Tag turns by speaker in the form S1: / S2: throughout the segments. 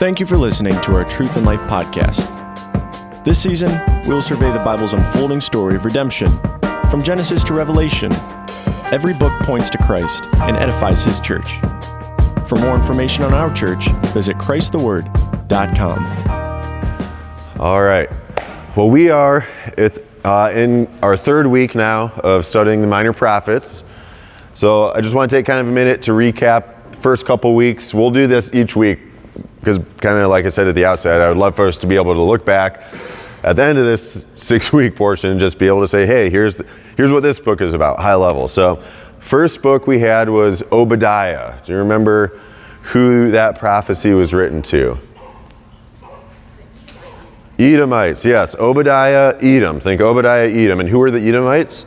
S1: Thank you for listening to our Truth and Life podcast. This season, we will survey the Bible's unfolding story of redemption. From Genesis to Revelation, every book points to Christ and edifies His church. For more information on our church, visit ChristTheWord.com.
S2: All right. Well, we are uh, in our third week now of studying the minor prophets. So I just want to take kind of a minute to recap the first couple weeks. We'll do this each week because kind of like I said at the outset, I would love for us to be able to look back at the end of this six week portion and just be able to say, hey, here's, the, here's what this book is about, high level. So, first book we had was Obadiah. Do you remember who that prophecy was written to? Edomites, yes. Obadiah, Edom. Think Obadiah, Edom. And who are the Edomites?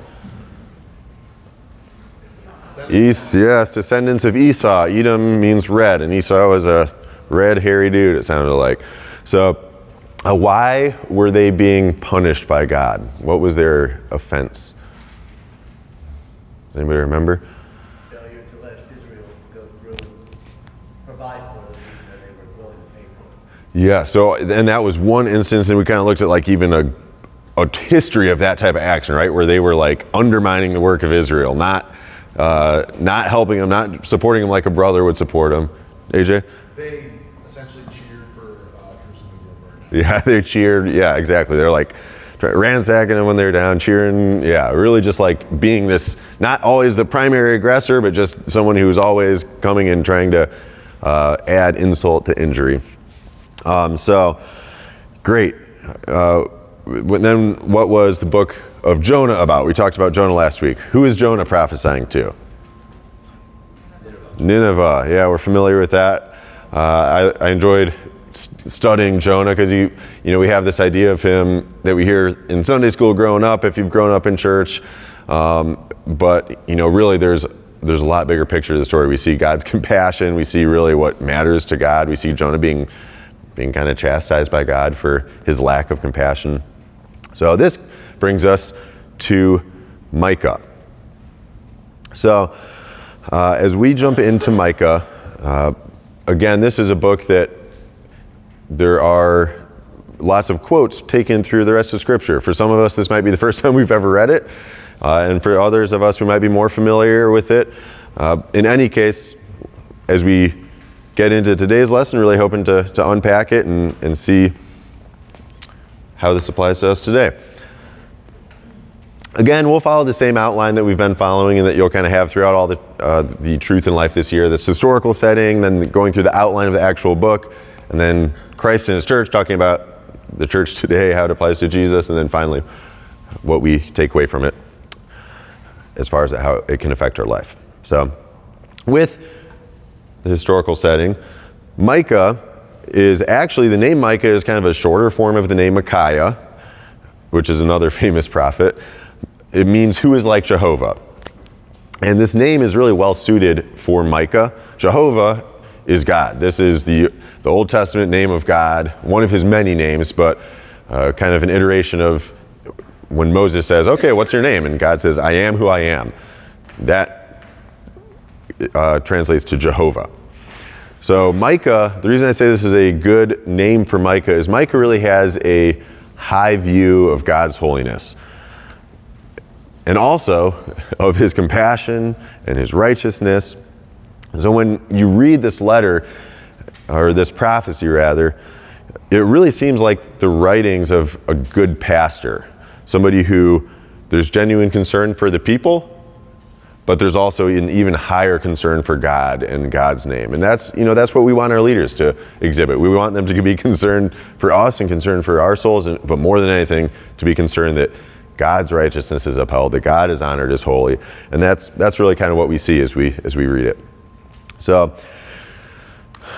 S2: East, yes, descendants of Esau. Edom means red, and Esau was a red, hairy dude, it sounded like. So, uh, why were they being punished by God? What was their offense? Does anybody remember?
S3: Failure to let Israel go through, provide for them that they were willing to pay for.
S2: Yeah, so, and that was one instance, and we kind of looked at like even a, a history of that type of action, right? Where they were like undermining the work of Israel, not, uh, not helping them, not supporting them like a brother would support them. AJ?
S4: They essentially cheered for uh.
S2: Yeah, they cheered. Yeah, exactly. They're like ransacking them when they're down, cheering. Yeah, really just like being this, not always the primary aggressor, but just someone who's always coming and trying to uh, add insult to injury. Um, so, great. Uh, then, what was the book of Jonah about? We talked about Jonah last week. Who is Jonah prophesying to? Nineveh. Yeah, we're familiar with that. Uh, I, I enjoyed studying Jonah because you, you know, we have this idea of him that we hear in Sunday school growing up. If you've grown up in church, um, but you know, really, there's there's a lot bigger picture of the story. We see God's compassion. We see really what matters to God. We see Jonah being being kind of chastised by God for his lack of compassion. So this brings us to Micah. So uh, as we jump into Micah, uh, again, this is a book that there are lots of quotes taken through the rest of Scripture. For some of us, this might be the first time we've ever read it, uh, and for others of us, we might be more familiar with it. Uh, in any case, as we get into today's lesson, really hoping to, to unpack it and, and see how this applies to us today. Again, we'll follow the same outline that we've been following and that you'll kind of have throughout all the, uh, the truth in life this year this historical setting, then going through the outline of the actual book, and then Christ and his church talking about the church today, how it applies to Jesus, and then finally what we take away from it as far as how it can affect our life. So, with the historical setting, Micah is actually the name Micah is kind of a shorter form of the name Micaiah, which is another famous prophet. It means who is like Jehovah. And this name is really well suited for Micah. Jehovah is God. This is the, the Old Testament name of God, one of his many names, but uh, kind of an iteration of when Moses says, Okay, what's your name? And God says, I am who I am. That uh, translates to Jehovah. So, Micah, the reason I say this is a good name for Micah is Micah really has a high view of God's holiness and also of his compassion and his righteousness. So when you read this letter, or this prophecy rather, it really seems like the writings of a good pastor, somebody who there's genuine concern for the people, but there's also an even higher concern for God and God's name. And that's, you know, that's what we want our leaders to exhibit. We want them to be concerned for us and concerned for our souls, and, but more than anything, to be concerned that God's righteousness is upheld, that God is honored as holy. And that's, that's really kind of what we see as we, as we read it. So,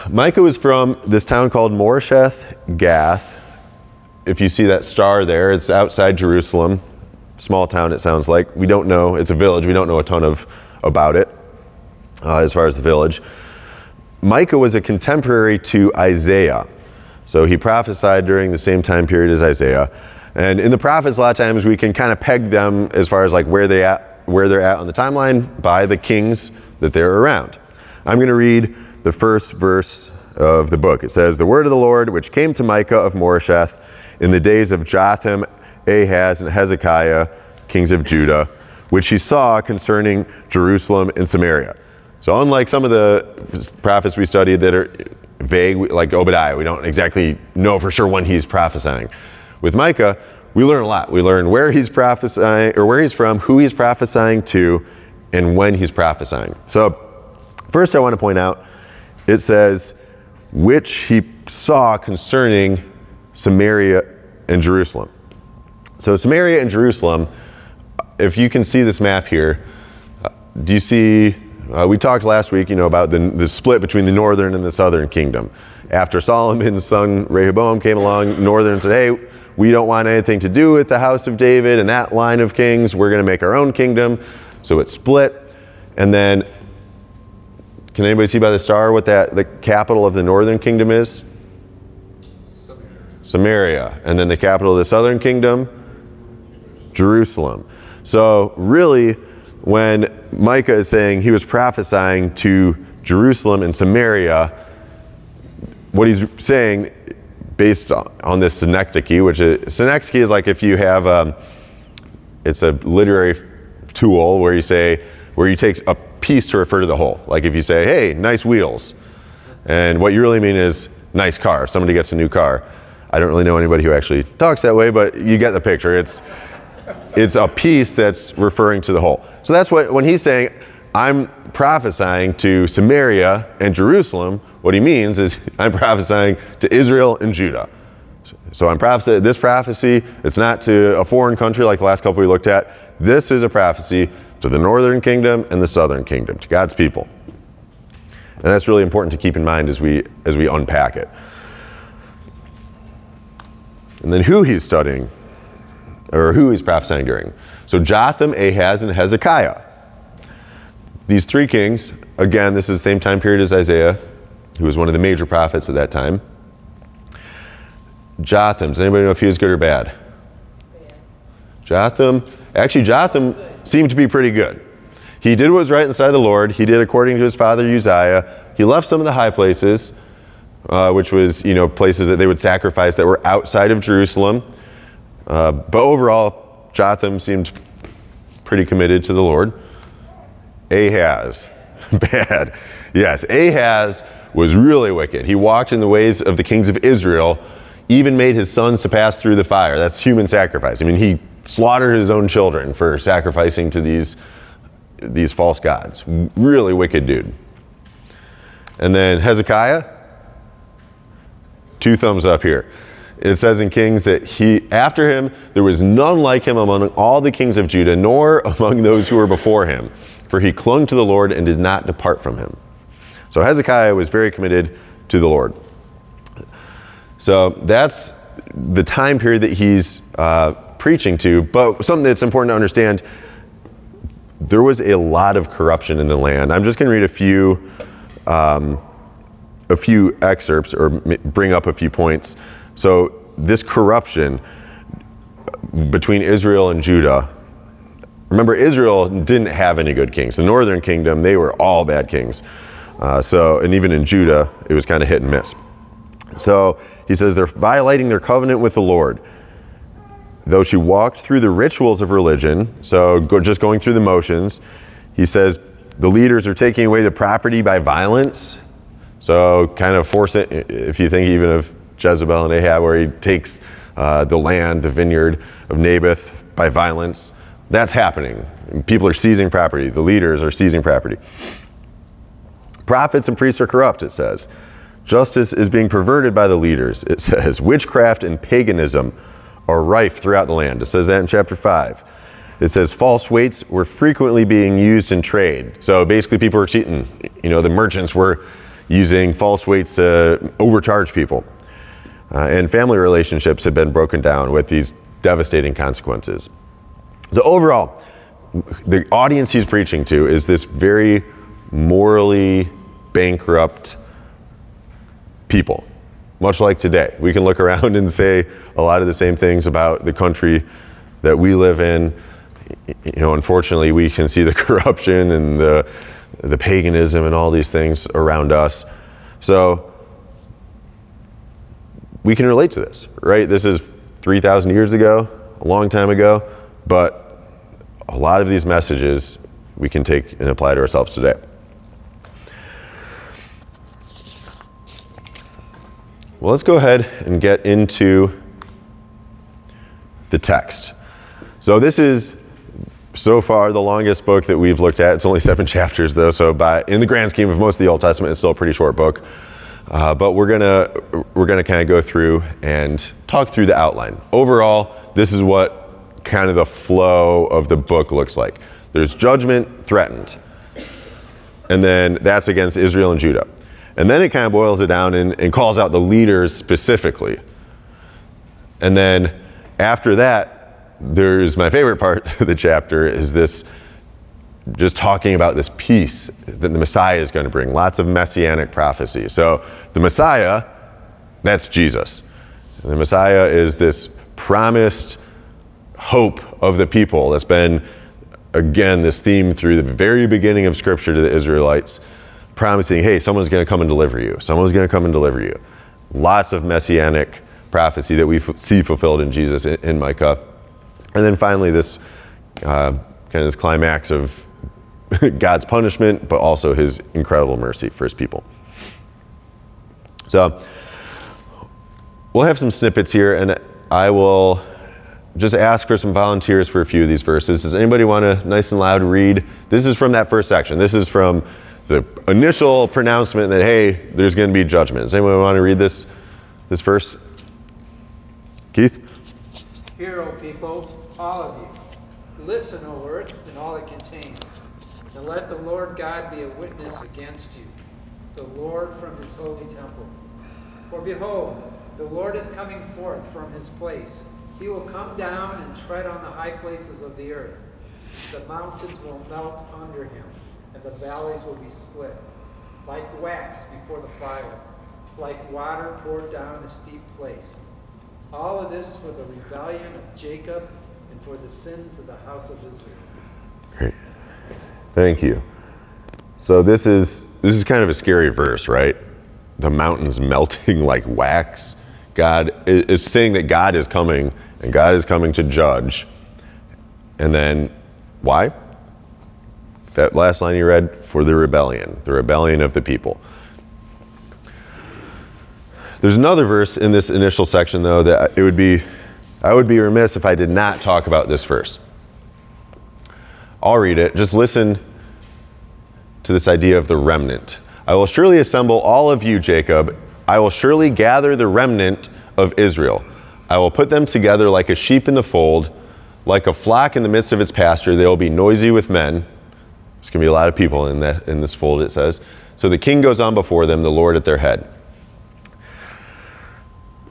S2: Micah was from this town called Moresheth Gath. If you see that star there, it's outside Jerusalem. Small town, it sounds like. We don't know. It's a village. We don't know a ton of about it uh, as far as the village. Micah was a contemporary to Isaiah. So he prophesied during the same time period as Isaiah. And in the prophets, a lot of times we can kind of peg them as far as like where they at, where they're at on the timeline by the kings that they're around. I'm going to read the first verse of the book. It says, The word of the Lord, which came to Micah of Moresheth in the days of Jotham, Ahaz, and Hezekiah, kings of Judah, which he saw concerning Jerusalem and Samaria. So, unlike some of the prophets we studied that are vague, like Obadiah, we don't exactly know for sure when he's prophesying. With Micah, we learn a lot. We learn where he's prophesying, or where he's from, who he's prophesying to, and when he's prophesying. So, first, I want to point out it says, which he saw concerning Samaria and Jerusalem. So, Samaria and Jerusalem, if you can see this map here, do you see? Uh, we talked last week, you know, about the, the split between the northern and the southern kingdom. After Solomon's son Rehoboam came along, northern said, "Hey, we don't want anything to do with the house of David and that line of kings. We're going to make our own kingdom." So it split, and then can anybody see by the star what that the capital of the northern kingdom is? Samaria. And then the capital of the southern kingdom? Jerusalem. So, really, when Micah is saying he was prophesying to Jerusalem and Samaria, what he's saying, based on this synecdoche, which is synecdoche is like if you have, um, it's a literary tool where you say, where you take a piece to refer to the whole. Like if you say, hey, nice wheels. And what you really mean is nice car. If somebody gets a new car. I don't really know anybody who actually talks that way, but you get the picture. It's it's a piece that's referring to the whole. So that's what when he's saying I'm prophesying to Samaria and Jerusalem, what he means is I'm prophesying to Israel and Judah. So I'm prophesying this prophecy, it's not to a foreign country like the last couple we looked at. This is a prophecy to the northern kingdom and the southern kingdom, to God's people. And that's really important to keep in mind as we as we unpack it. And then who he's studying, or who he's prophesying during. So Jotham, Ahaz, and Hezekiah. These three kings, again, this is the same time period as Isaiah, who was one of the major prophets at that time. Jotham, does anybody know if he was good or bad? Jotham, actually, Jotham seemed to be pretty good. He did what was right in the sight of the Lord. He did according to his father Uzziah. He left some of the high places, uh, which was, you know, places that they would sacrifice that were outside of Jerusalem. Uh, but overall, Jotham seemed pretty committed to the Lord. Ahaz, bad. Yes, Ahaz was really wicked. He walked in the ways of the kings of Israel, even made his sons to pass through the fire. That's human sacrifice. I mean, he slaughtered his own children for sacrificing to these, these false gods. Really wicked dude. And then Hezekiah, two thumbs up here. It says in Kings that he, after him, there was none like him among all the kings of Judah, nor among those who were before him, for he clung to the Lord and did not depart from him. So Hezekiah was very committed to the Lord. So that's the time period that he's uh, preaching to. But something that's important to understand there was a lot of corruption in the land. I'm just going to read a few. Um, a few excerpts or bring up a few points. So, this corruption between Israel and Judah. Remember, Israel didn't have any good kings. The northern kingdom, they were all bad kings. Uh, so, and even in Judah, it was kind of hit and miss. So, he says they're violating their covenant with the Lord. Though she walked through the rituals of religion, so go, just going through the motions, he says the leaders are taking away the property by violence. So, kind of force it, if you think even of Jezebel and Ahab, where he takes uh, the land, the vineyard of Naboth by violence. That's happening. People are seizing property. The leaders are seizing property. Prophets and priests are corrupt, it says. Justice is being perverted by the leaders, it says. Witchcraft and paganism are rife throughout the land. It says that in chapter 5. It says false weights were frequently being used in trade. So basically, people were cheating. You know, the merchants were using false weights to overcharge people. Uh, and family relationships have been broken down with these devastating consequences. So, overall, the audience he's preaching to is this very morally bankrupt people, much like today. We can look around and say a lot of the same things about the country that we live in. You know, unfortunately, we can see the corruption and the, the paganism and all these things around us. So, we can relate to this, right? This is 3,000 years ago, a long time ago, but a lot of these messages we can take and apply to ourselves today. Well, let's go ahead and get into the text. So, this is so far the longest book that we've looked at. It's only seven chapters, though, so by, in the grand scheme of most of the Old Testament, it's still a pretty short book. Uh, but we're gonna we're gonna kind of go through and talk through the outline. Overall, this is what kind of the flow of the book looks like. There's judgment threatened, and then that's against Israel and Judah. And then it kind of boils it down and, and calls out the leaders specifically. And then after that, there's my favorite part of the chapter is this just talking about this peace that the Messiah is going to bring. Lots of messianic prophecy. So the Messiah, that's Jesus. The Messiah is this promised hope of the people that's been, again, this theme through the very beginning of Scripture to the Israelites, promising, hey, someone's going to come and deliver you. Someone's going to come and deliver you. Lots of messianic prophecy that we f- see fulfilled in Jesus in, in, Micah. And then finally, this uh, kind of this climax of God's punishment, but also his incredible mercy for his people. So we'll have some snippets here, and I will just ask for some volunteers for a few of these verses. Does anybody want to nice and loud read? This is from that first section. This is from the initial pronouncement that, hey, there's going to be judgment. Does anyone want to read this, this verse? Keith?
S5: Hear, O people, all of you. Listen, O earth, and all it contains. And let the Lord God be a witness against you, the Lord from his holy temple. For behold, the Lord is coming forth from his place. He will come down and tread on the high places of the earth. The mountains will melt under him, the valleys will be split, like wax before the fire, like water poured down a steep place. All of this for the rebellion of Jacob and for the sins of the house of Israel.
S2: Great. Thank you. So this is this is kind of a scary verse, right? The mountains melting like wax. God is saying that God is coming and God is coming to judge. And then why? That last line you read for the rebellion, the rebellion of the people. There's another verse in this initial section though that it would be I would be remiss if I did not talk about this verse. I'll read it. Just listen to this idea of the remnant. I will surely assemble all of you, Jacob. I will surely gather the remnant of Israel. I will put them together like a sheep in the fold, like a flock in the midst of its pasture. They will be noisy with men. There's going to be a lot of people in, the, in this fold, it says. So the king goes on before them, the Lord at their head.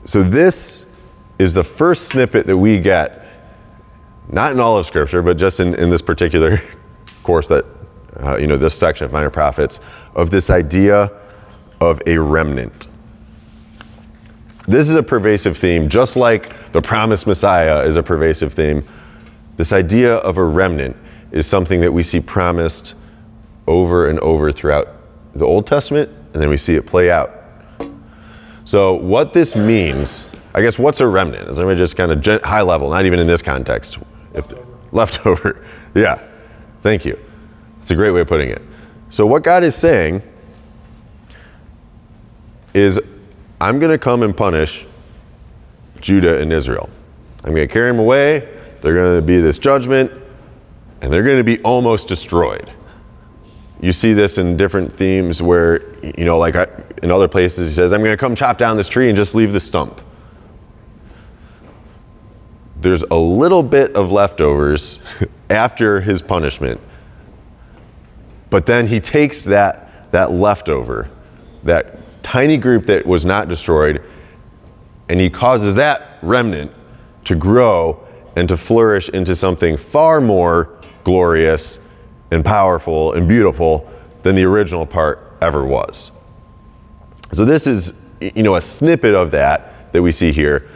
S2: So this is the first snippet that we get not in all of Scripture, but just in, in this particular course that, uh, you know, this section of Minor Prophets, of this idea of a remnant. This is a pervasive theme, just like the promised Messiah is a pervasive theme. This idea of a remnant is something that we see promised over and over throughout the Old Testament, and then we see it play out. So, what this means, I guess, what's a remnant? Is everybody just kind of high level, not even in this context? If leftover. yeah. Thank you. It's a great way of putting it. So what God is saying is I'm going to come and punish Judah and Israel. I'm going to carry them away. They're going to be this judgment and they're going to be almost destroyed. You see this in different themes where, you know, like in other places, he says, I'm going to come chop down this tree and just leave the stump there's a little bit of leftovers after his punishment. But then he takes that, that leftover, that tiny group that was not destroyed, and he causes that remnant to grow and to flourish into something far more glorious and powerful and beautiful than the original part ever was. So this is you know a snippet of that that we see here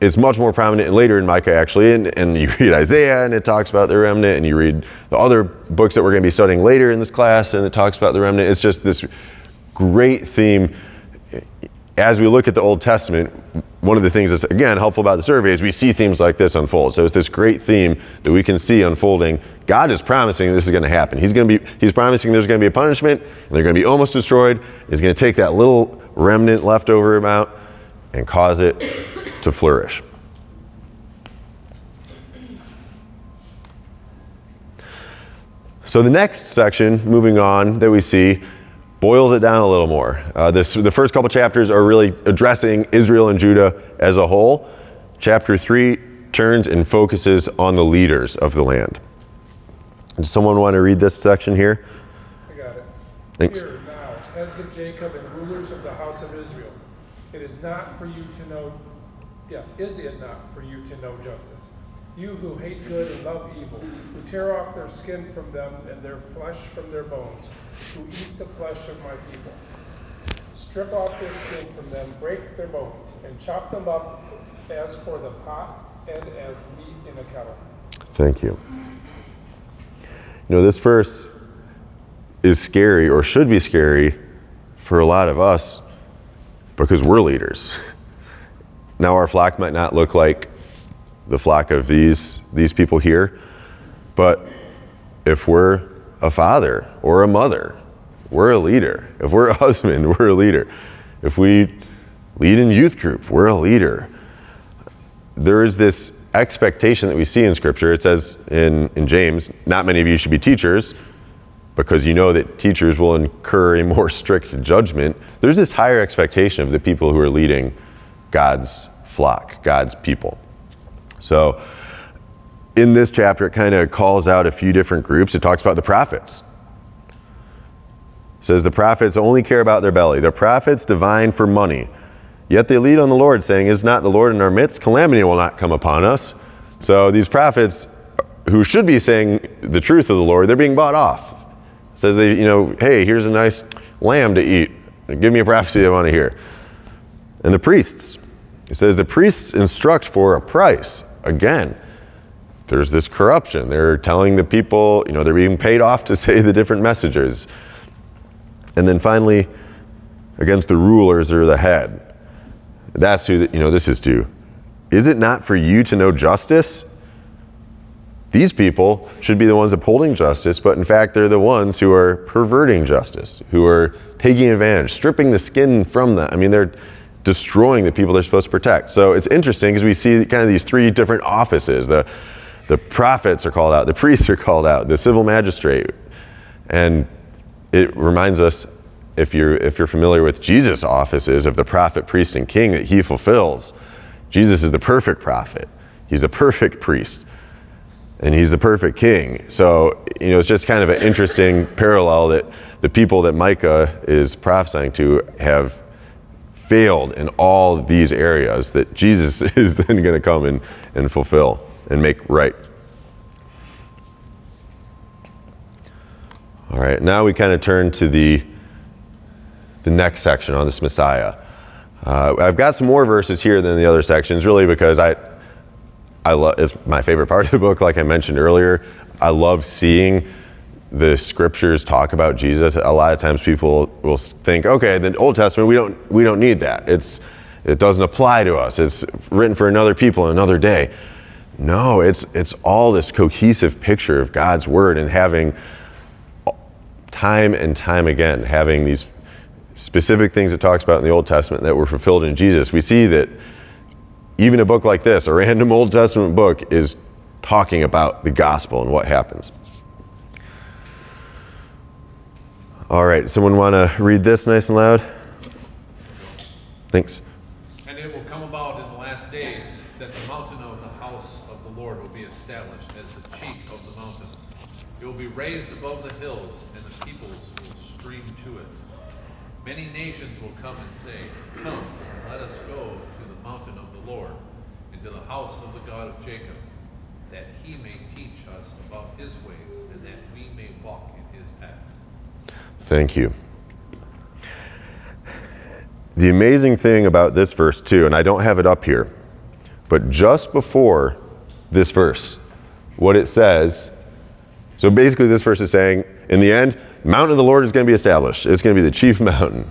S2: is much more prominent later in Micah, actually. And, and you read Isaiah, and it talks about the remnant, and you read the other books that we're going to be studying later in this class, and it talks about the remnant. It's just this great theme. As we look at the Old Testament, one of the things that's again helpful about the survey is we see themes like this unfold. So it's this great theme that we can see unfolding. God is promising this is going to happen. He's going to be he's promising there's going to be a punishment and they're going to be almost destroyed. He's going to take that little remnant leftover amount and cause it to flourish. So the next section, moving on, that we see boils it down a little more. Uh, this, the first couple chapters are really addressing Israel and Judah as a whole. Chapter 3 turns and focuses on the leaders of the land. Does someone want to read this section here?
S6: I got it.
S2: Thanks.
S6: Hear now, heads of Jacob and rulers of the house of Israel, it is not for you to know, yeah, is it not for you to know justice? You who hate good and love evil, who tear off their skin from them and their flesh from their bones, who eat the flesh of my people. Strip off their skin from them, break their bones, and chop them up as for the pot and as meat in a kettle.
S2: Thank you. You know, this verse is scary or should be scary for a lot of us because we're leaders. Now, our flock might not look like the flock of these, these people here, but if we're a father or a mother, we're a leader. If we're a husband, we're a leader. If we lead in youth group, we're a leader. There is this expectation that we see in Scripture. It says in, in James, not many of you should be teachers because you know that teachers will incur a more strict judgment. There's this higher expectation of the people who are leading God's flock, God's people. So, in this chapter, it kind of calls out a few different groups. It talks about the prophets. It says the prophets only care about their belly. The prophets divine for money. Yet they lead on the Lord, saying, Is not the Lord in our midst? Calamity will not come upon us. So these prophets who should be saying the truth of the Lord, they're being bought off. It says they, you know, hey, here's a nice lamb to eat. Give me a prophecy I want to hear. And the priests. It says the priests instruct for a price. Again, there's this corruption. They're telling the people, you know, they're being paid off to say the different messages. And then finally, against the rulers or the head. That's who, the, you know, this is to. Is it not for you to know justice? These people should be the ones upholding justice, but in fact, they're the ones who are perverting justice, who are taking advantage, stripping the skin from them. I mean, they're destroying the people they're supposed to protect. So it's interesting because we see kind of these three different offices. The, the prophets are called out, the priests are called out, the civil magistrate. And it reminds us, if you're, if you're familiar with Jesus' offices of the prophet, priest, and king that he fulfills, Jesus is the perfect prophet. He's the perfect priest and he's the perfect king. So, you know, it's just kind of an interesting parallel that the people that Micah is prophesying to have failed in all these areas that Jesus is then going to come and, and fulfill and make right. All right, now we kind of turn to the, the next section on this Messiah. Uh, I've got some more verses here than the other sections, really because I, I love it's my favorite part of the book. Like I mentioned earlier, I love seeing the scriptures talk about Jesus. A lot of times people will think, okay, the Old Testament we don't we don't need that. It's it doesn't apply to us. It's written for another people another day. No, it's it's all this cohesive picture of God's word and having time and time again having these specific things it talks about in the Old Testament that were fulfilled in Jesus. We see that even a book like this, a random Old Testament book, is talking about the gospel and what happens. All right, someone want to read this nice and loud? Thanks.
S7: And it will come about in the last days that the mountain of the house of the Lord will be established as the chief of the mountains. It will be raised above the hills, and the peoples will stream to it. Many nations will come and say, Come, let us go to the mountain of the Lord, and to the house of the God of Jacob, that he may teach us about his ways, and that we may walk in his paths.
S2: Thank you. The amazing thing about this verse, too, and I don't have it up here, but just before this verse, what it says so basically, this verse is saying, in the end, mountain of the Lord is going to be established. It's going to be the chief mountain.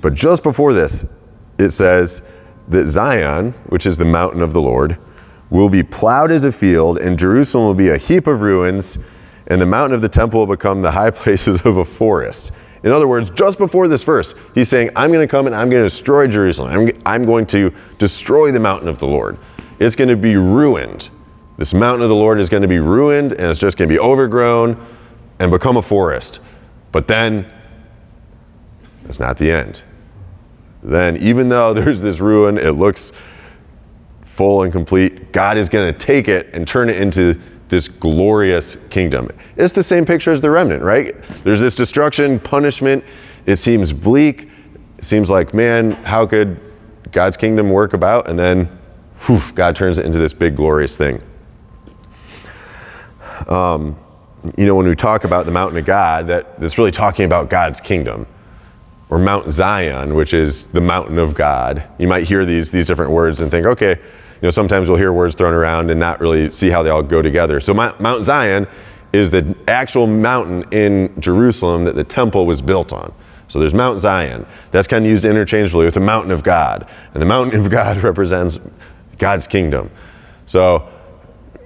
S2: But just before this, it says that Zion, which is the mountain of the Lord, will be plowed as a field, and Jerusalem will be a heap of ruins, and the mountain of the temple will become the high places of a forest. In other words, just before this verse, he's saying, I'm going to come and I'm going to destroy Jerusalem. I'm, going to destroy the mountain of the Lord. It's going to be ruined. This mountain of the Lord is going to be ruined and it's just going to be overgrown and become a forest. But then, that's not the end. Then, even though there's this ruin, it looks full and complete, God is going to take it and turn it into this glorious kingdom. It's the same picture as the remnant, right? There's this destruction, punishment. It seems bleak. It seems like, man, how could God's kingdom work about? And then, whew, God turns it into this big, glorious thing. Um, you know, when we talk about the mountain of God, that, that's really talking about God's kingdom. Or Mount Zion, which is the mountain of God. You might hear these, these different words and think, okay, know, sometimes we'll hear words thrown around and not really see how they all go together. So Mount Zion is the actual mountain in Jerusalem that the temple was built on. So there's Mount Zion. That's kind of used interchangeably with the mountain of God. And the mountain of God represents God's kingdom. So,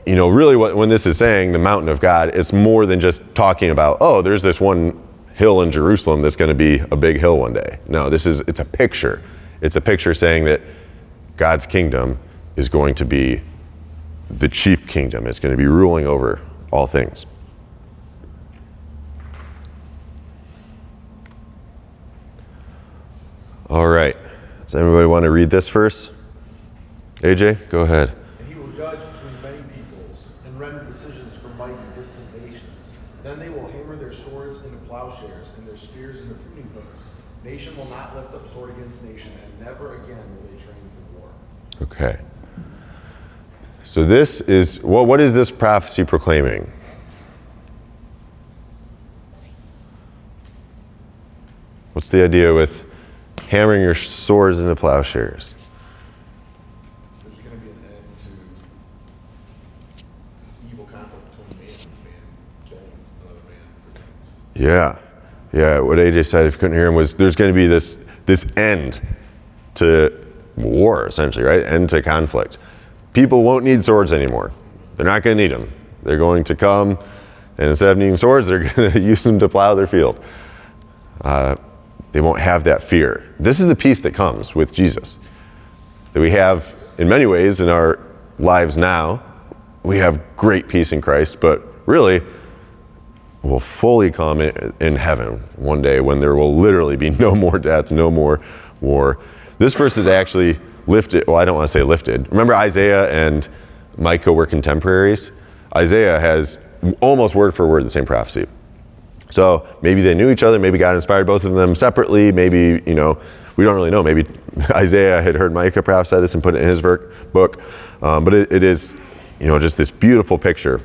S2: you know, really what, when this is saying the mountain of God, it's more than just talking about, oh, there's this one hill in Jerusalem that's going to be a big hill one day. No, this is, it's a picture. It's a picture saying that God's kingdom is going to be the chief kingdom. It's going to be ruling over all things. All right. Does anybody want to read this verse? AJ, go ahead.
S4: And he will judge between many peoples and render decisions for mighty distant nations. Then they will hammer their swords into plowshares and their spears into pruning hooks. Nation will not lift up sword against nation, and never again will they train for war.
S2: Okay. So this is well, what is this prophecy proclaiming? What's the idea with hammering your swords into plowshares?
S4: There's going to be an end to evil conflict between man and man killing another man for things.
S2: Yeah. Yeah, what AJ said, if you couldn't hear him, was there's going to be this this end to war, essentially, right? End to conflict. People won't need swords anymore. They're not going to need them. They're going to come, and instead of needing swords, they're going to use them to plow their field. Uh, they won't have that fear. This is the peace that comes with Jesus. That we have, in many ways, in our lives now. We have great peace in Christ, but really, will fully come in, in heaven one day when there will literally be no more death, no more war. This verse is actually lifted. Well, I don't want to say lifted. Remember, Isaiah and Micah were contemporaries. Isaiah has almost word for word the same prophecy. So maybe they knew each other. Maybe God inspired both of them separately. Maybe you know, we don't really know. Maybe Isaiah had heard Micah prophesy this and put it in his book. Um, but it, it is, you know, just this beautiful picture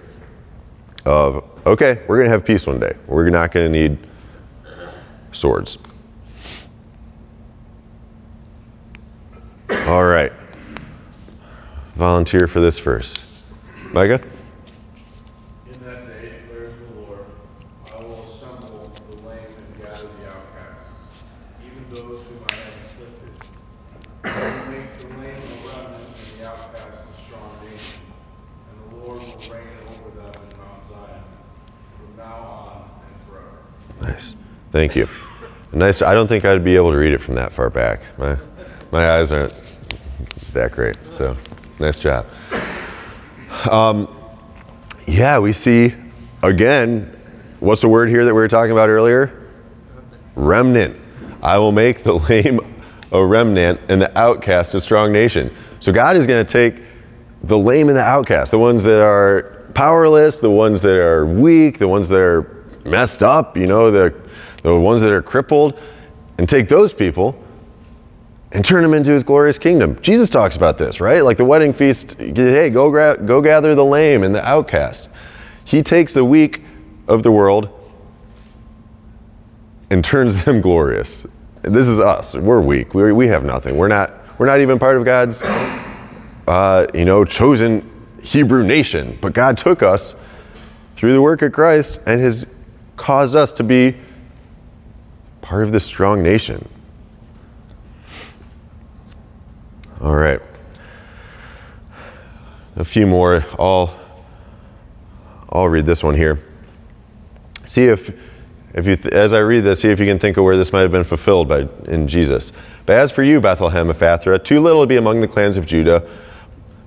S2: of okay, we're going to have peace one day. We're not going to need swords. All right. Volunteer for this verse. Micah?
S8: In that day, declares the Lord, I will assemble the lame and gather the outcasts, even those whom I have afflicted. I will make the lame a remnant and the outcasts a strong nation, and the Lord will reign over them in Mount Zion, from now on and forever.
S2: Nice. Thank you. Nice. I don't think I'd be able to read it from that far back. My, my eyes aren't that great. So, nice job. Um, yeah, we see again. What's the word here that we were talking about earlier? Remnant. I will make the lame a remnant and the outcast a strong nation. So God is going to take the lame and the outcast, the ones that are powerless, the ones that are weak, the ones that are messed up, you know, the, the ones that are crippled, and take those people and turn them into his glorious kingdom. Jesus talks about this, right? Like the wedding feast, hey, go, gra- go gather the lame and the outcast. He takes the weak of the world and turns them glorious. This is us. We're weak. we we have nothing. We're not, we're not even part of God's, uh, you know, chosen Hebrew nation. But God took us through the work of Christ and has caused us to be part of this strong nation. All right. A few more. I'll I'll read this one here. See if if you th- as I read this, see if you can think of where this might have been fulfilled by in Jesus. But as for you, Bethlehem of Ephrathah, too little to be among the clans of Judah,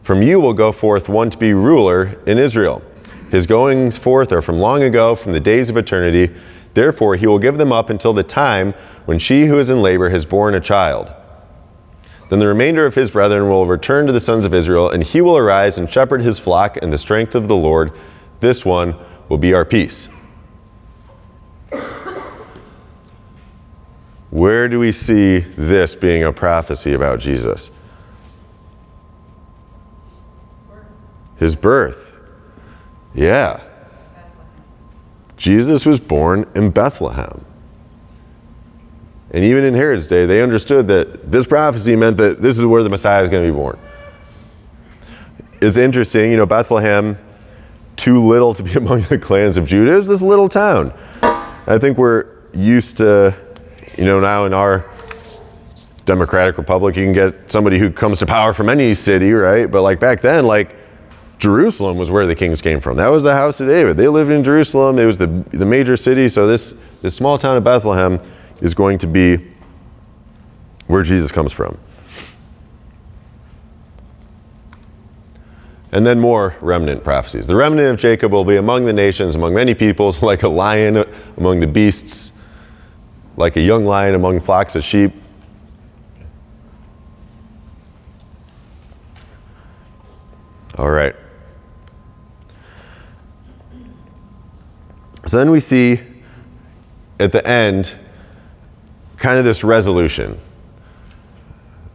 S2: from you will go forth one to be ruler in Israel. His goings forth are from long ago, from the days of eternity. Therefore, he will give them up until the time when she who is in labor has borne a child. Then the remainder of his brethren will return to the sons of Israel, and he will arise and shepherd his flock in the strength of the Lord. This one will be our peace. Where do we see this being a prophecy about Jesus? His birth. Yeah. Jesus was born in Bethlehem. And even in Herod's day, they understood that this prophecy meant that this is where the Messiah is going to be born. It's interesting, you know, Bethlehem, too little to be among the clans of Judah, is this little town. I think we're used to, you know, now in our democratic republic, you can get somebody who comes to power from any city, right? But like back then, like Jerusalem was where the kings came from. That was the house of David. They lived in Jerusalem. It was the, the major city. So this, this small town of Bethlehem is going to be where Jesus comes from. And then more remnant prophecies. The remnant of Jacob will be among the nations, among many peoples, like a lion among the beasts, like a young lion among flocks of sheep. All right. So then we see at the end kind of this resolution.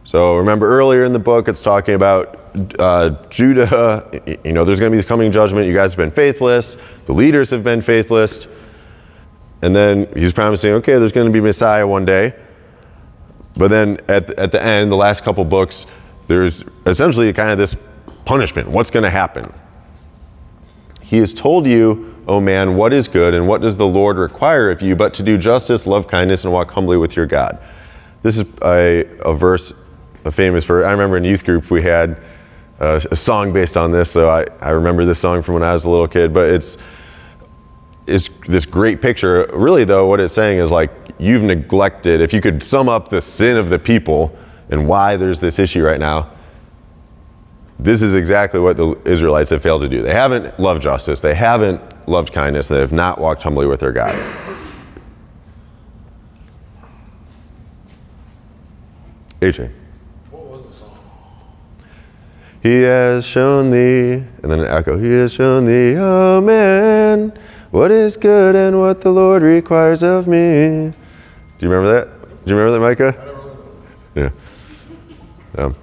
S2: So remember earlier in the book, it's talking about uh, Judah. You know, there's going to be coming judgment. You guys have been faithless. The leaders have been faithless. And then he's promising, okay, there's going to be Messiah one day. But then at, at the end, the last couple books, there's essentially kind of this punishment. What's going to happen? He has told you, O man, what is good and what does the Lord require of you but to do justice, love kindness, and walk humbly with your God. This is a, a verse, a famous verse. I remember in youth group we had a, a song based on this, so I, I remember this song from when I was a little kid, but it's, it's this great picture. Really, though, what it's saying is like, you've neglected, if you could sum up the sin of the people and why there's this issue right now, this is exactly what the Israelites have failed to do. They haven't loved justice, they haven't loved kindness, they have not walked humbly with their God. AJ.
S8: What was the song?
S2: He has shown thee, and then an echo, He has shown thee, oh man, what is good and what the Lord requires of me. Do you remember that? Do you remember that, Micah? Yeah. Um,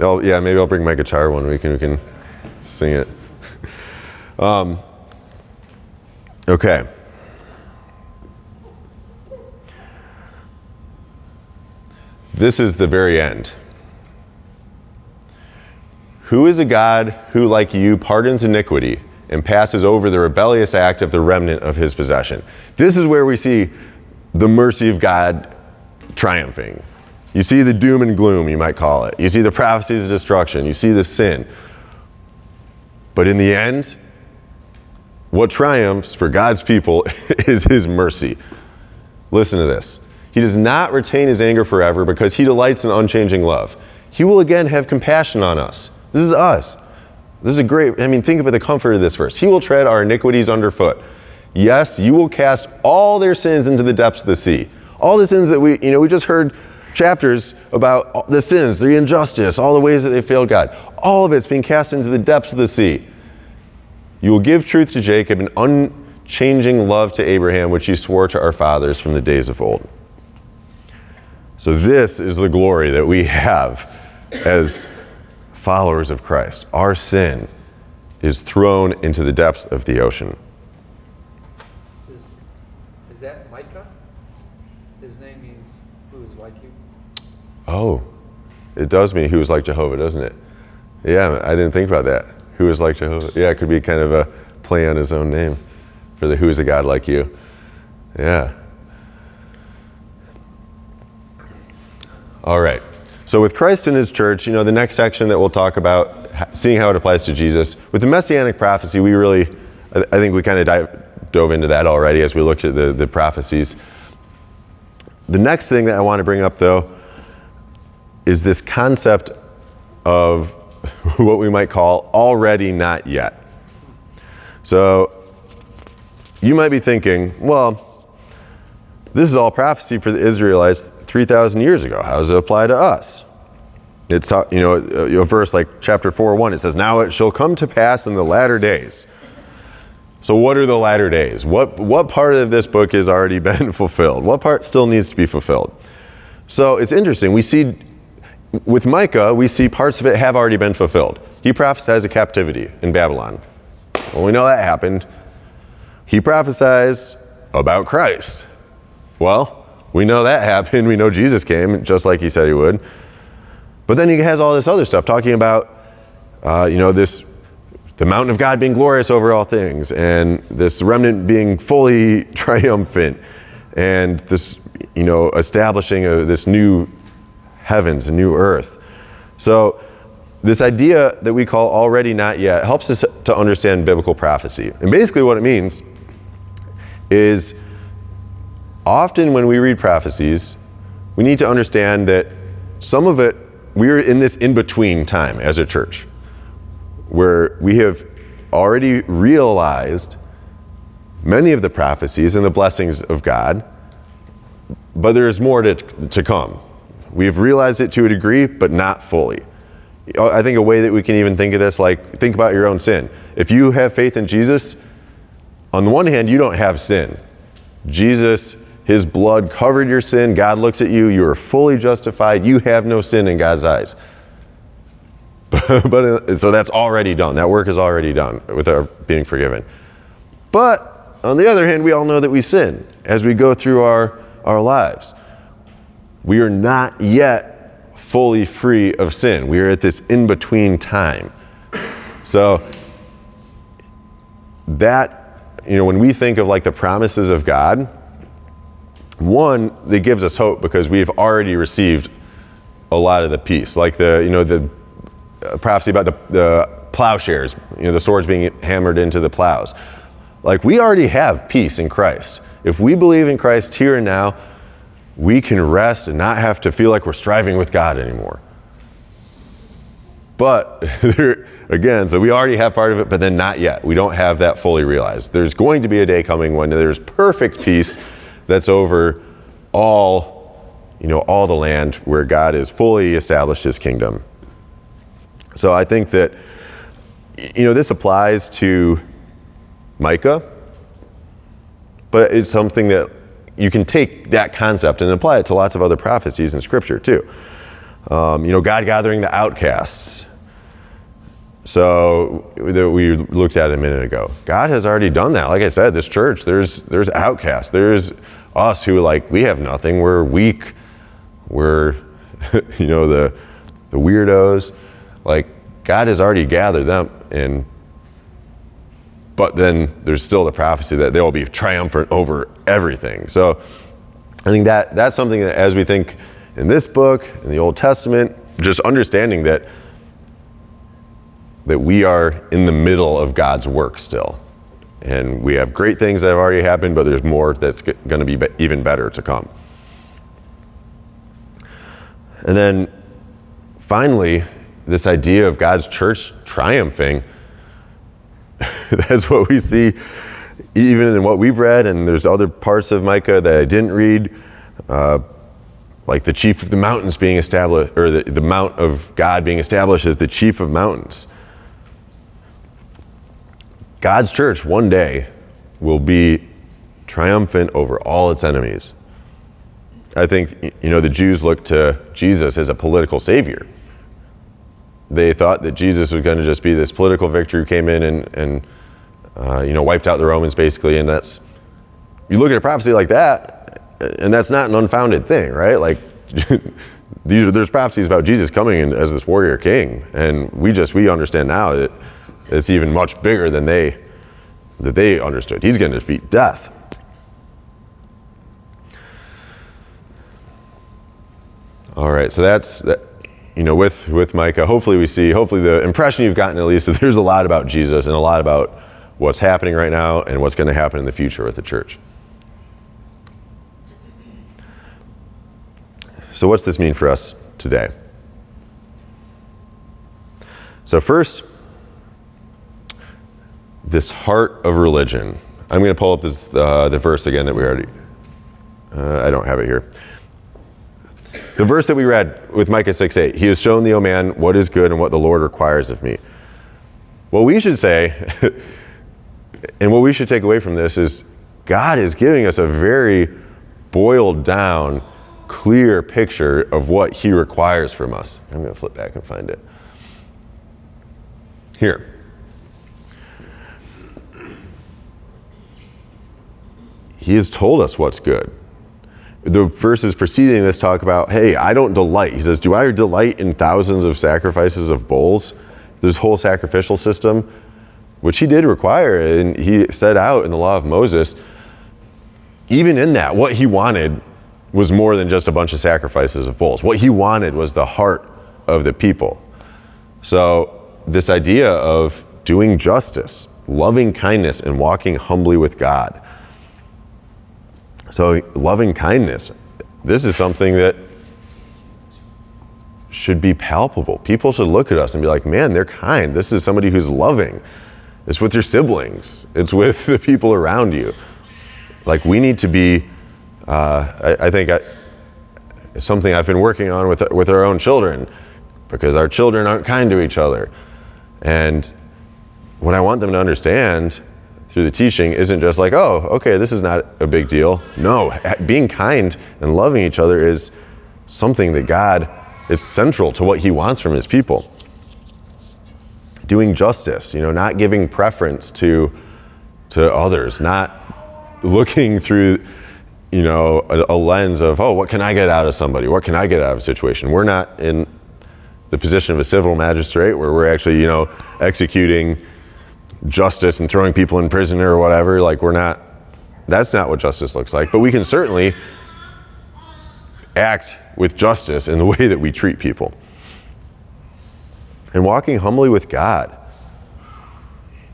S2: oh, yeah, maybe I'll bring my guitar one week and we can sing it. Um, okay. This is the very end. Who is a God who, like you, pardons iniquity and passes over the rebellious act of the remnant of his possession? This is where we see the mercy of God triumphing. You see the doom and gloom, you might call it. You see the prophecies of destruction. You see the sin. But in the end, what triumphs for God's people is his mercy. Listen to this. He does not retain his anger forever because he delights in unchanging love. He will again have compassion on us. This is us. This is a great, I mean, think about the comfort of this verse. He will tread our iniquities underfoot. Yes, you will cast all their sins into the depths of the sea. All the sins that we, you know, we just heard chapters about the sins, the injustice, all the ways that they failed God. All of it's being cast into the depths of the sea. You will give truth to Jacob and unchanging love to Abraham, which you swore to our fathers from the days of old. So, this is the glory that we have as followers of Christ. Our sin is thrown into the depths of the ocean.
S5: Is, is that Micah? His name means who is like you.
S2: Oh, it does mean who is like Jehovah, doesn't it? Yeah, I didn't think about that. Who is like Jehovah? Yeah, it could be kind of a play on his own name for the who is a God like you. Yeah. All right. So with Christ and his church, you know, the next section that we'll talk about, seeing how it applies to Jesus. With the messianic prophecy, we really, I think we kind of dove into that already as we looked at the, the prophecies. The next thing that I want to bring up, though, is this concept of what we might call already not yet. So you might be thinking, well, this is all prophecy for the Israelites 3,000 years ago. How does it apply to us? It's, uh, you know, a verse like chapter 4 1, it says, Now it shall come to pass in the latter days. So, what are the latter days? What, what part of this book has already been fulfilled? What part still needs to be fulfilled? So, it's interesting. We see, with Micah, we see parts of it have already been fulfilled. He prophesies a captivity in Babylon. Well, we know that happened. He prophesies about Christ. Well, we know that happened. We know Jesus came just like he said he would. But then he has all this other stuff talking about, uh, you know, this the mountain of God being glorious over all things, and this remnant being fully triumphant, and this, you know, establishing a, this new heavens, a new earth. So, this idea that we call already not yet helps us to understand biblical prophecy. And basically, what it means is often when we read prophecies, we need to understand that some of it, we're in this in between time as a church where we have already realized many of the prophecies and the blessings of God, but there's more to, to come. We've realized it to a degree, but not fully. Oh, I think a way that we can even think of this, like, think about your own sin. If you have faith in Jesus, on the one hand, you don't have sin. Jesus, his blood covered your sin. God looks at you. You are fully justified. You have no sin in God's eyes. but so that's already done. That work is already done with our being forgiven. But on the other hand, we all know that we sin as we go through our, our lives. We are not yet fully free of sin. We are at this in between time. So that, you know, when we think of like the promises of God, one, it gives us hope because we've already received a lot of the peace. Like the, you know, the prophecy about the, the plowshares, you know, the swords being hammered into the plows. Like we already have peace in Christ. If we believe in Christ here and now, we can rest and not have to feel like we're striving with God anymore. But again, so we already have part of it, but then not yet. We don't have that fully realized. There's going to be a day coming when there's perfect peace that's over all, you know, all the land where God has fully established his kingdom. So I think that, you know, this applies to Micah, but it's something that you can take that concept and apply it to lots of other prophecies in Scripture too. Um, you know, God gathering the outcasts. So that we looked at a minute ago. God has already done that. Like I said, this church, there's there's outcasts. There's us who like we have nothing. We're weak. We're you know the the weirdos. Like God has already gathered them and but then there's still the prophecy that they will be triumphant over everything. So I think that that's something that as we think in this book, in the Old Testament, just understanding that that we are in the middle of God's work still. And we have great things that have already happened, but there's more that's going to be even better to come. And then finally, this idea of God's church triumphing, that's what we see even in what we've read, and there's other parts of Micah that I didn't read, uh, like the chief of the mountains being established, or the, the mount of God being established as the chief of mountains. God's church one day will be triumphant over all its enemies. I think, you know, the Jews looked to Jesus as a political savior. They thought that Jesus was going to just be this political victor who came in and, and uh, you know, wiped out the Romans basically. And that's, you look at a prophecy like that, and that's not an unfounded thing, right? Like, these are, there's prophecies about Jesus coming in as this warrior king. And we just, we understand now that it's even much bigger than they, that they understood. He's going to defeat death. All right, so that's that, you know, with, with Micah, hopefully we see, hopefully the impression you've gotten at least that there's a lot about Jesus and a lot about what's happening right now and what's going to happen in the future with the church. So, what's this mean for us today? So, first, this heart of religion. I'm going to pull up this, uh, the verse again that we already, uh, I don't have it here. The verse that we read with Micah 6 8, He has shown thee, O man, what is good and what the Lord requires of me. What we should say, and what we should take away from this is God is giving us a very boiled down, clear picture of what He requires from us. I'm going to flip back and find it. Here. He has told us what's good the verses preceding this talk about, hey, I don't delight. He says, Do I delight in thousands of sacrifices of bulls? This whole sacrificial system, which he did require, and he set out in the law of Moses. Even in that, what he wanted was more than just a bunch of sacrifices of bulls. What he wanted was the heart of the people. So, this idea of doing justice, loving kindness, and walking humbly with God so, loving kindness, this is something that should be palpable. People should look at us and be like, man, they're kind. This is somebody who's loving. It's with your siblings, it's with the people around you. Like, we need to be, uh, I, I, think I, something I've been working on with, with our own children because our children aren't kind to each other. And what I want them to understand through the teaching isn't just like, oh, okay, this is not a big deal. No, being kind and loving each other is something that God is central to what He wants from His people. Doing justice, you know, not giving preference to to others, not looking through, you know, a, a lens of, oh, what can I get out of somebody? What can I get out of a situation? We're not in the position of a civil magistrate where we're actually, you know, executing justice and throwing people in prison or whatever. Like, we're not, that's not what justice looks like. But we can certainly act with justice in the way that we treat people. And walking humbly with God.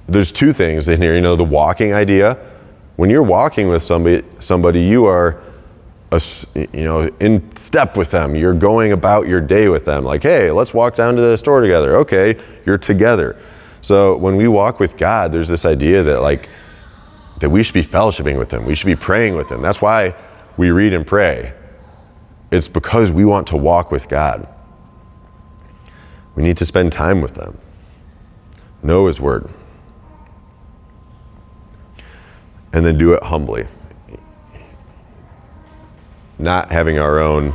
S2: There's two things in here. You know, the walking idea. When you're walking with somebody, somebody you are, a, you know, in step with them. You're going about your day with them. Like, hey, let's walk down to the store together. Okay, you're together. So when we walk with God, there's this idea that like that we should be fellowshipping with him. We should be praying with him. That's why we read and pray. It's because we want to walk with God. We need to spend time with them. Know his word. And then do it humbly. Not having our own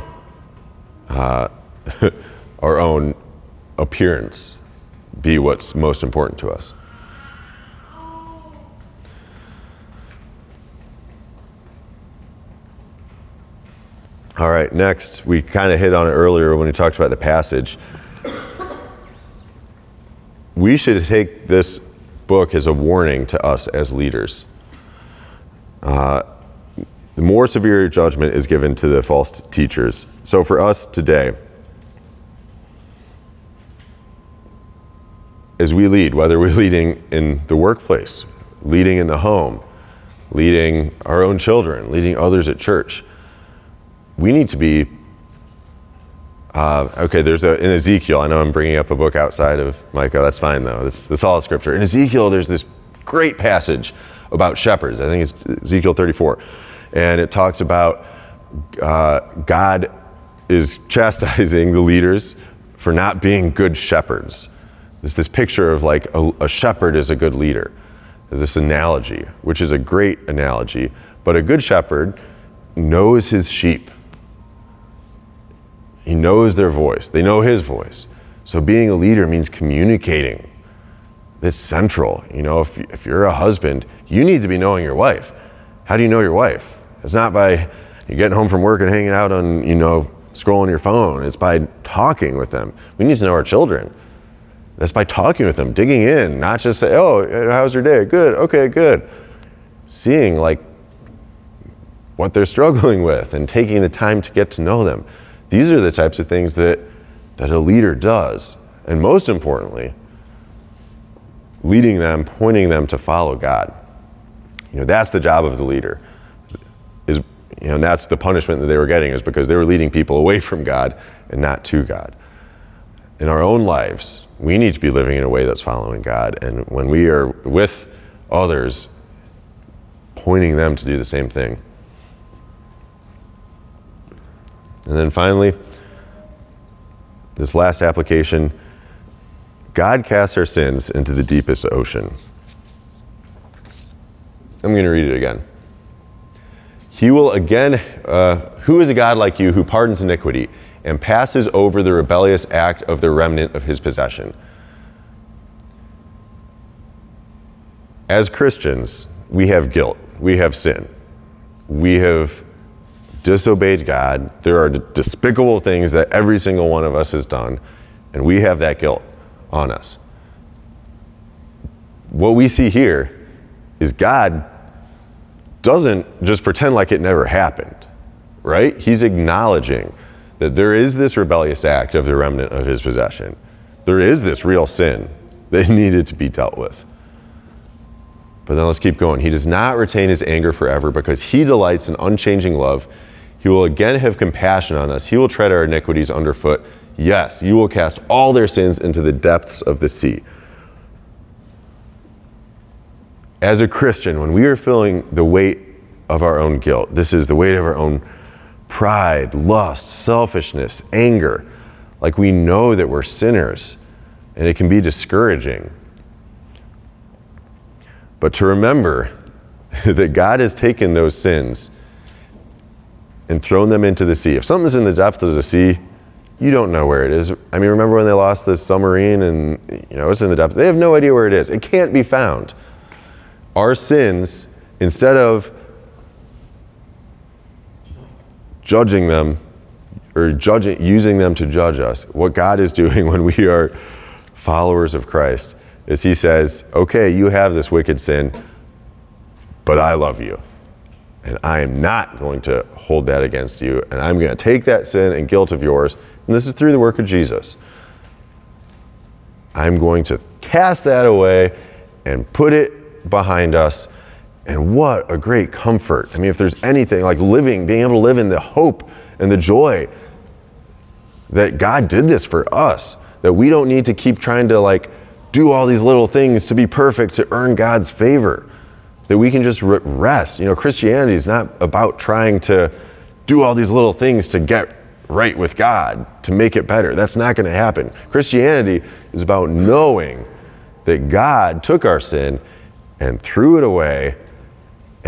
S2: uh, our own appearance be what's most important to us. All right, next, we kind of hit on it earlier when we talked about the passage. We should take this book as a warning to us as leaders. Uh, the more severe judgment is given to the false teachers. So for us today, as we lead, whether we're leading in the workplace, leading in the home, leading our own children, leading others at church, we need to be. Uh, okay, there's a in Ezekiel. I know I'm bringing up a book outside of Micah. That's fine though. This, this all scripture. In Ezekiel, there's this great passage about shepherds. I think it's Ezekiel 34, and it talks about uh, God is chastising the leaders for not being good shepherds. There's this picture of like a, a shepherd is a good leader. There's this analogy, which is a great analogy, but a good shepherd knows his sheep. He knows their voice. They know his voice. So being a leader means communicating. This central. You know, if, if you're a husband, you need to be knowing your wife. How do you know your wife? It's not by you getting home from work and hanging out on, you know, scrolling your phone. It's by talking with them. We need to know our children. That's by talking with them, digging in, not just say, oh, how's your day? Good, okay, good. Seeing like what they're struggling with and taking the time to get to know them. These are the types of things that that a leader does. And most importantly, leading them, pointing them to follow God. You know, that's the job of the leader. Is you know, and that's the punishment that they were getting is because they were leading people away from God and not to God. In our own lives, we need to be living in a way that's following God. And when we are with others, pointing them to do the same thing. And then finally, this last application God casts our sins into the deepest ocean. I'm going to read it again. He will again, uh, who is a God like you who pardons iniquity and passes over the rebellious act of the remnant of his possession? As Christians, we have guilt, we have sin, we have disobeyed God. There are despicable things that every single one of us has done, and we have that guilt on us. What we see here is God doesn't just pretend like it never happened, right? He's acknowledging that there is this rebellious act of the remnant of his possession. There is this real sin that needed to be dealt with. But then let's keep going. He does not retain his anger forever because he delights in unchanging love. He will again have compassion on us. He will tread our iniquities underfoot. Yes, you will cast all their sins into the depths of the sea. As a Christian, when we are feeling the weight of our own guilt, this is the weight of our own pride, lust, selfishness, anger, like we know that we're sinners, and it can be discouraging. But to remember that God has taken those sins and thrown them into the sea. If something's in the depth of the sea, you don't know where it is. I mean, remember when they lost the submarine and you know it's in the depth? They have no idea where it is. It can't be found. Our sins, instead of judging them or judging using them to judge us, what God is doing when we are followers of Christ is he says, "Okay, you have this wicked sin, but I love you." And I am not going to hold that against you. And I'm going to take that sin and guilt of yours and this is through the work of Jesus. I'm going to cast that away and put it behind us. And what a great comfort. I mean, if there's anything like living, being able to live in the hope and the joy that God did this for us, that we don't need to keep trying to like do all these little things to be perfect to earn God's favor, that we can just rest. You know, Christianity is not about trying to do all these little things to get right with God to make it better. That's not going to happen. Christianity is about knowing that God took our sin and threw it away,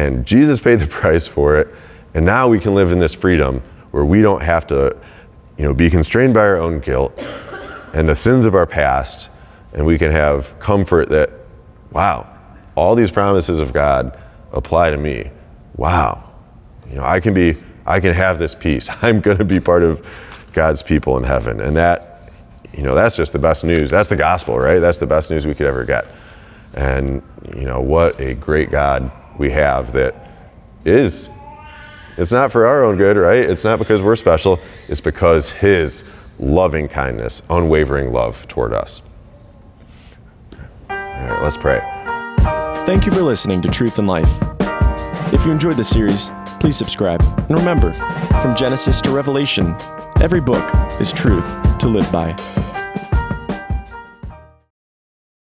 S2: and Jesus paid the price for it, and now we can live in this freedom where we don't have to, you know, be constrained by our own guilt and the sins of our past, and we can have comfort that, wow, all these promises of God apply to me. Wow, you know, I can be I can have this peace. I'm going to be part of God's people in heaven. And that, you know, that's just the best news. That's the gospel, right? That's the best news we could ever get. And, you know, what a great God we have that is, it's not for our own good, right? It's not because we're special, it's because His loving kindness, unwavering love toward us. All right, let's pray.
S1: Thank you for listening to Truth and Life. If you enjoyed the series, please subscribe. And remember, from Genesis to Revelation, every book is truth to live by.